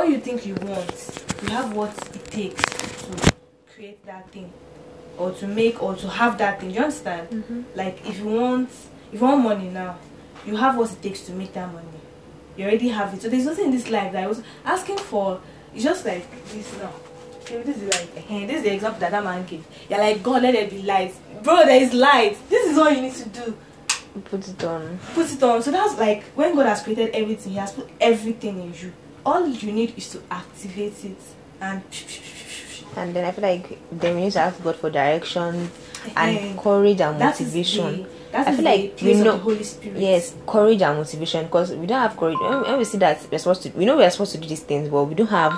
what you think you want, you have what it takes to create that thing, or to make or to have that thing. You understand? Mm-hmm. Like if you want, if you want money now, you have what it takes to make that money. You already have it. So there's nothing in this life that I was asking for. It's just like this now. Okay, This is like eh, this is the example that that man gave. You're like God, let there be light, bro. There is light. This is all you need to do. Put it on. Put it on. So that's like when God has created everything, He has put everything in you. All you need is to activate it and. And then I feel like then we need to ask God for direction and courage and that motivation. the- I feel like we know Holy Spirit. Yes, courage and motivation because we don't have courage. When, we see that we're supposed to, we know we're supposed to do these things, but we don't have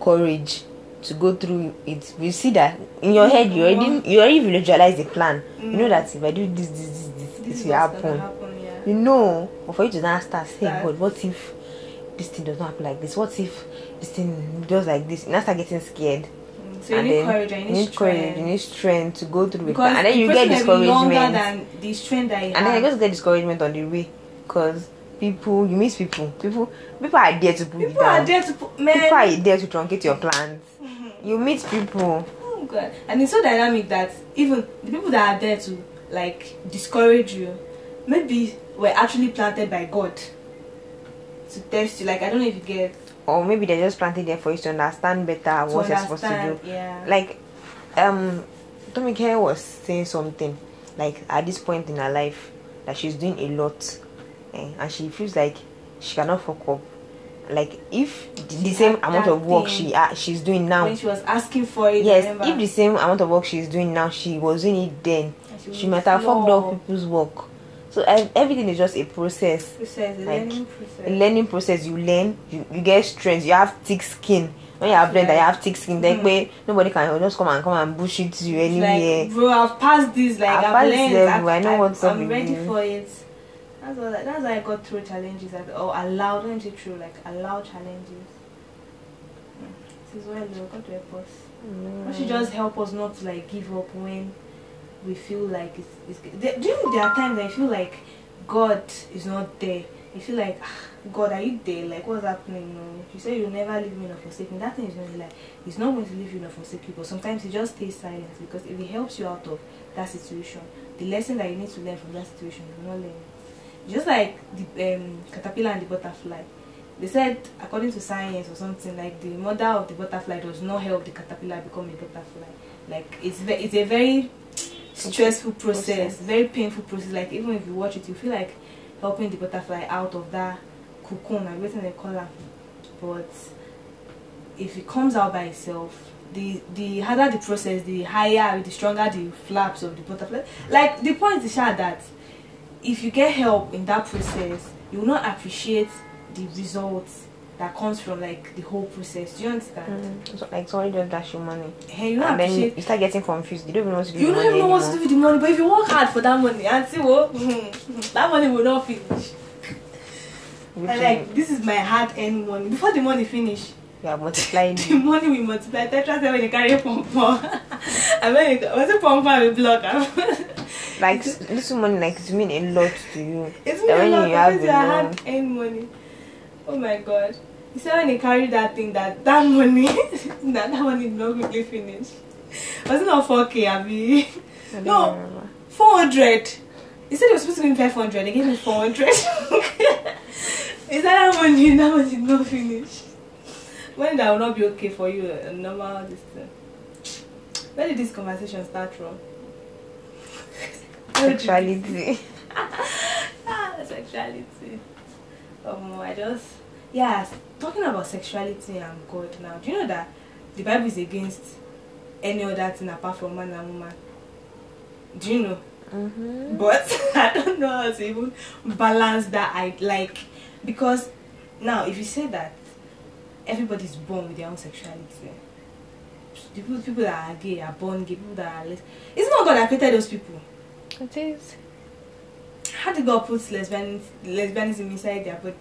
courage to go through it. We see that in your head, you already mm. you already visualize the plan. You know mm. that if I do this, this, this, this, This this will happen. happen. Yeah. You know, but for you to now start saying, God, what if this thing does not happen like this? What if this thing does like this? You now start getting scared. Mm, So you and need then courage and you need, courage, you need strength to go through it. And then you get person may be longer discouragement. than the strength that you and then you just get discouragement on the way because people you miss people people people are there to put you People down are there to put man. people are there to truncate your plans Mhm. you meet people Oh god, and it's so dynamic that even the people that are there to like discourage you, maybe were actually planted by God to test you. Like I don't know if you get or maybe they're just planting there for you to understand better to what you're supposed to do understand. Yeah. like um Tomike was saying something like at this point in her life that she's doing a lot eh, and she feels like she cannot fuck up like if the, the She same amount of work she uh, she's doing now when she was asking for it, yes if the same amount of work she's doing now she was doing it then And she might have fucked up people's work so everything is just a process Process, like, learning process. a learning process you learn you, you get strength you have thick skin when you have blender you have thick skin then way nobody can just come and come and bullshit you anywhere Like, bro, I've passed this. Like, I've I've, learned. them, I've, I know what's up I'm ready you. for it. That's all. That's why I got through challenges. Like, oh. Let me say true. Like, allowed challenges. Mm. This is why Lord God to help us. Mm. Why should just help us not to like give up when we feel like it's. it's there, know there are times I feel like God is not there. I feel like "Ah, God, are you there? Like what's happening? You say you'll never leave me nor forsake me. That thing is not like He's not going to leave you nor forsake you. But sometimes He just stays silent because if He helps you out of that situation, the lesson that you need to learn from that situation, you will not learn. Just like the um, caterpillar and the butterfly. They said, according to science or something, like the mother of the butterfly does not help the caterpillar become a butterfly. Like it's it's a very stressful process, Process. very painful process. Like even if you watch it, you feel like helping the butterfly out of that cocoon, like waiting the color. But if it comes out by itself, the the harder the process, the higher, the stronger the flaps of the butterfly. Like the point is that if you get help in that process, you will not appreciate the results that comes from like the whole process. Do you understand? Mm. So, like somebody just dash you money Hey, you and then you, appreciate. you start getting confused you don't even know what to do You with don't the even know money what to do with the money, but if you work hard for that money, and see what that money will not finish. And like this is my hard earned money. Before the money finish, you are multiplying the money we multiply. Tetra when you carry pom pom, and when you was it pom pom will block like little money like it mean a lot to you It's That me a lot you have because I loan. earned money. Oh my god. You said when they carry that thing that that money that that money not quickly finish. Was it not 4k Abby? No. 400. He said it was supposed to be 500. They gave me 400. Is that that money that one did not finish? When that will not be okay for you, a normal this thing. Where did this conversation start from? Sexuality ah, sexuality. Um, I just yeah, talking about sexuality and God now. Do you know that the Bible is against any other thing apart from man and woman? Do you know? mm-hmm. But I don't know how to even balance that. I like because now if you say that everybody's born with their own sexuality. The people, people that are gay are born gay. People that are les- it's not God that created those people. it is How did God put lesbianism, lesbianism inside their body,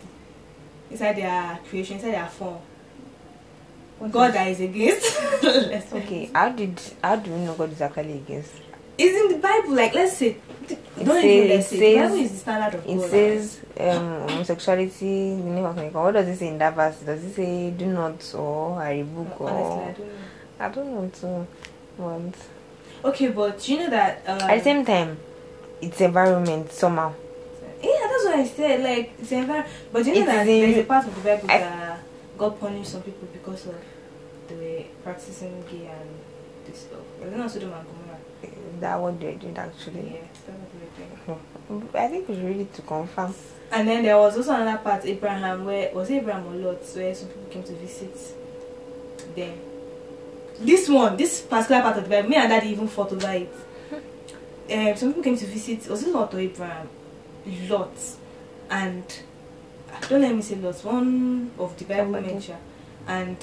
inside their creation, inside their form? God that is against okay how did how do we know god is actually against Is in the Bible. Like let's say, It Don't says, even it let's say. The Bible says, is the standard of it God. says um, homosexuality, the name of God. What does it say in that verse? Does it say do not or I rebuke Honestly, I don't know. I don't know too. Okay, but you know that. Uh, at the same time, it's environment somehow. Yeah, that's what I said. Like it's environment, but you know It that there's a part of the Bible I- that God punished some people because of they were practicing gay and this stuff. Was it not Sodom and Gomorrah? That what they did actually? Yeah, that's what they were. Hmm. I think we really to confirm. And then there was also another part, Abraham, where was it Abraham or Lot, where some people came to visit them. This one, this particular part of the Bible, me and Daddy even fought over it. Um, some people came to visit. Was it Lot or Abraham? Lot, and don't let me say Lot. One of the Bible mention, and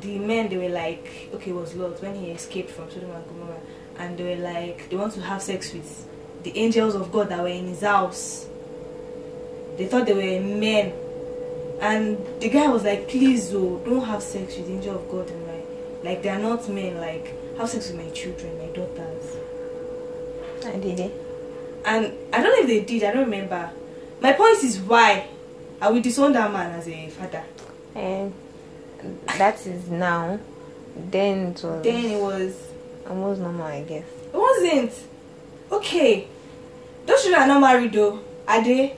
the men they were like, okay, it was Lot when he escaped from Sodom and Gomorrah, and they were like, they want to have sex with the angels of God that were in his house. They thought they were men. And the guy was like, please oh, don't have sex with the angel of God in my like they are not men, like have sex with my children, my daughters. I did it. And I don't know if they did, I don't remember. My point is why I will disown that man as a father. And that is now. Then it was Then it was almost normal, I guess. it wasn't. Okay. Those children are not married though. Are they?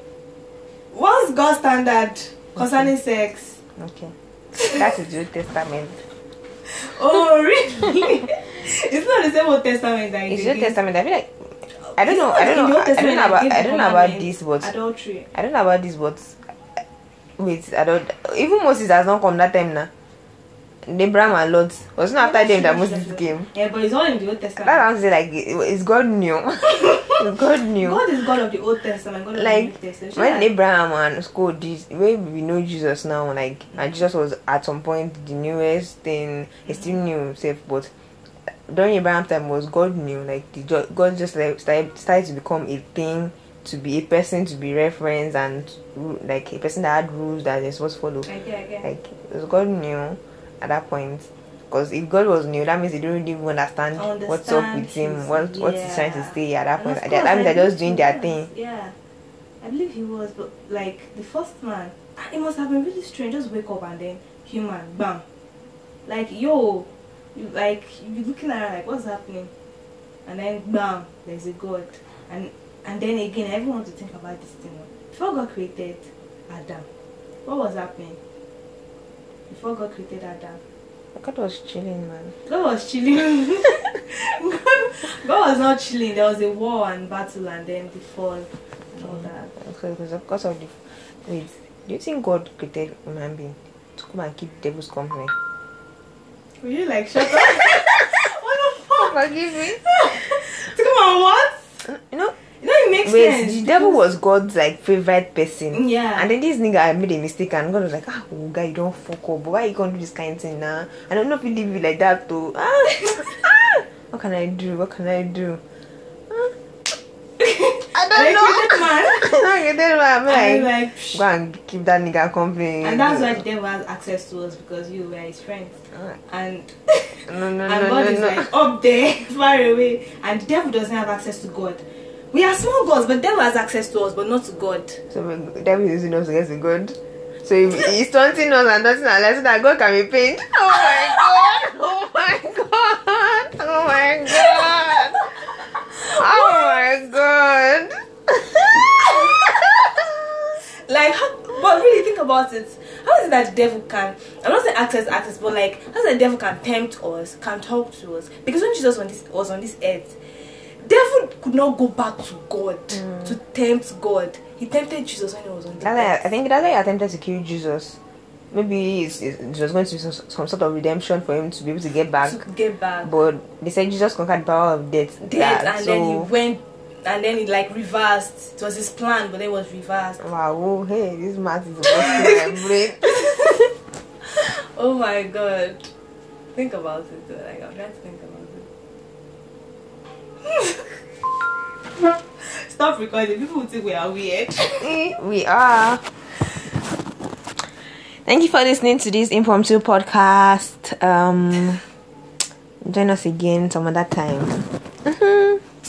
What's God's standard concerning sex? Okay. That is Old Testament. Oh really? it's not the same Old Testament that It's did. Testament. I feel like I don't know. I don't know. I don't know about. I don't know about this, but adultery. I don't know about this, but wait. I don't. Even Moses has not come that time now. Abraham and Lot was not after them that Moses came. Yeah, but it's all in the Old Testament. That saying like it's God knew. God knew. God is God of the Old Testament, God Like, Testament. when Abraham and school this way we know Jesus now, like and Jesus was at some point the newest thing. He still knew himself, but during Abraham's time was God knew like the God just like started, started to become a thing to be a person to be referenced and like a person that had rules that they're supposed to follow. I get. Like it was God knew at that point. Because if God was new, that means they don't really understand, what's up with him, what what he's trying to yeah. say at that point. course, that means they're just doing their was. thing. Yeah, I believe he was, but like the first man, it must have been really strange. Just wake up and then human, bam, like yo, you, like you looking around like what's happening, and then bam, there's a God, and and then again everyone want to think about this thing. Before God created Adam, what was happening? Before God created Adam, God was chilling, man. God was chilling. God, God was not chilling. There was a war and battle, and then the fall and all mm. that. So because of course of the wait, do you think God created human being to come and keep devil's company? Were you like shut up? what the fuck? Forgive me. Come on, what? You know, You know, it makes wait, sense. the devil was God's like favorite person. Yeah. And then this nigga I made a mistake and God was like, ah, oh, guy, you don't fuck up. But why you gonna do this kind of thing now? I don't know if you leave it like that too. Ah, ah, what can I do? What can I do? I And I don't created know. man. okay, I'm like, like, psh. go and keep that nigga company. and that's why the devil has access to us because you were his friends. Ah, And No, no, and no, God no, is no. like up there, far away. And the devil doesn't have access to God. We are small gods, but the devil has access to us, but not to God. So the devil is using us against the God. So if he's taunting us and nothing unless that God can be paid. Oh my god! Oh my god! Oh my god! Oh my god! Like, how, but really think about it. How is it that the devil can? I'm not saying access access, but like, how is it the devil can tempt us, can talk to us? Because when Jesus on this, was on this earth, devil could not go back to God mm. to tempt God. He tempted Jesus when he was on the That's why I think that's why he attempted to kill Jesus. Maybe it's, it's, it was going to be some, some sort of redemption for him to be able to get back. to get back. But they said Jesus conquered the power of death. Death, Yeah, and so, then he went, and then it like reversed. It was his plan, but it was reversed. Wow, oh, hey, this math is busting my brain. Oh my god. Think about it though. Like I'm trying to think about it. Stop recording. People will think we are weird. We are. Thank you for listening to this impromptu podcast. Um, join us again some other time. Mhm.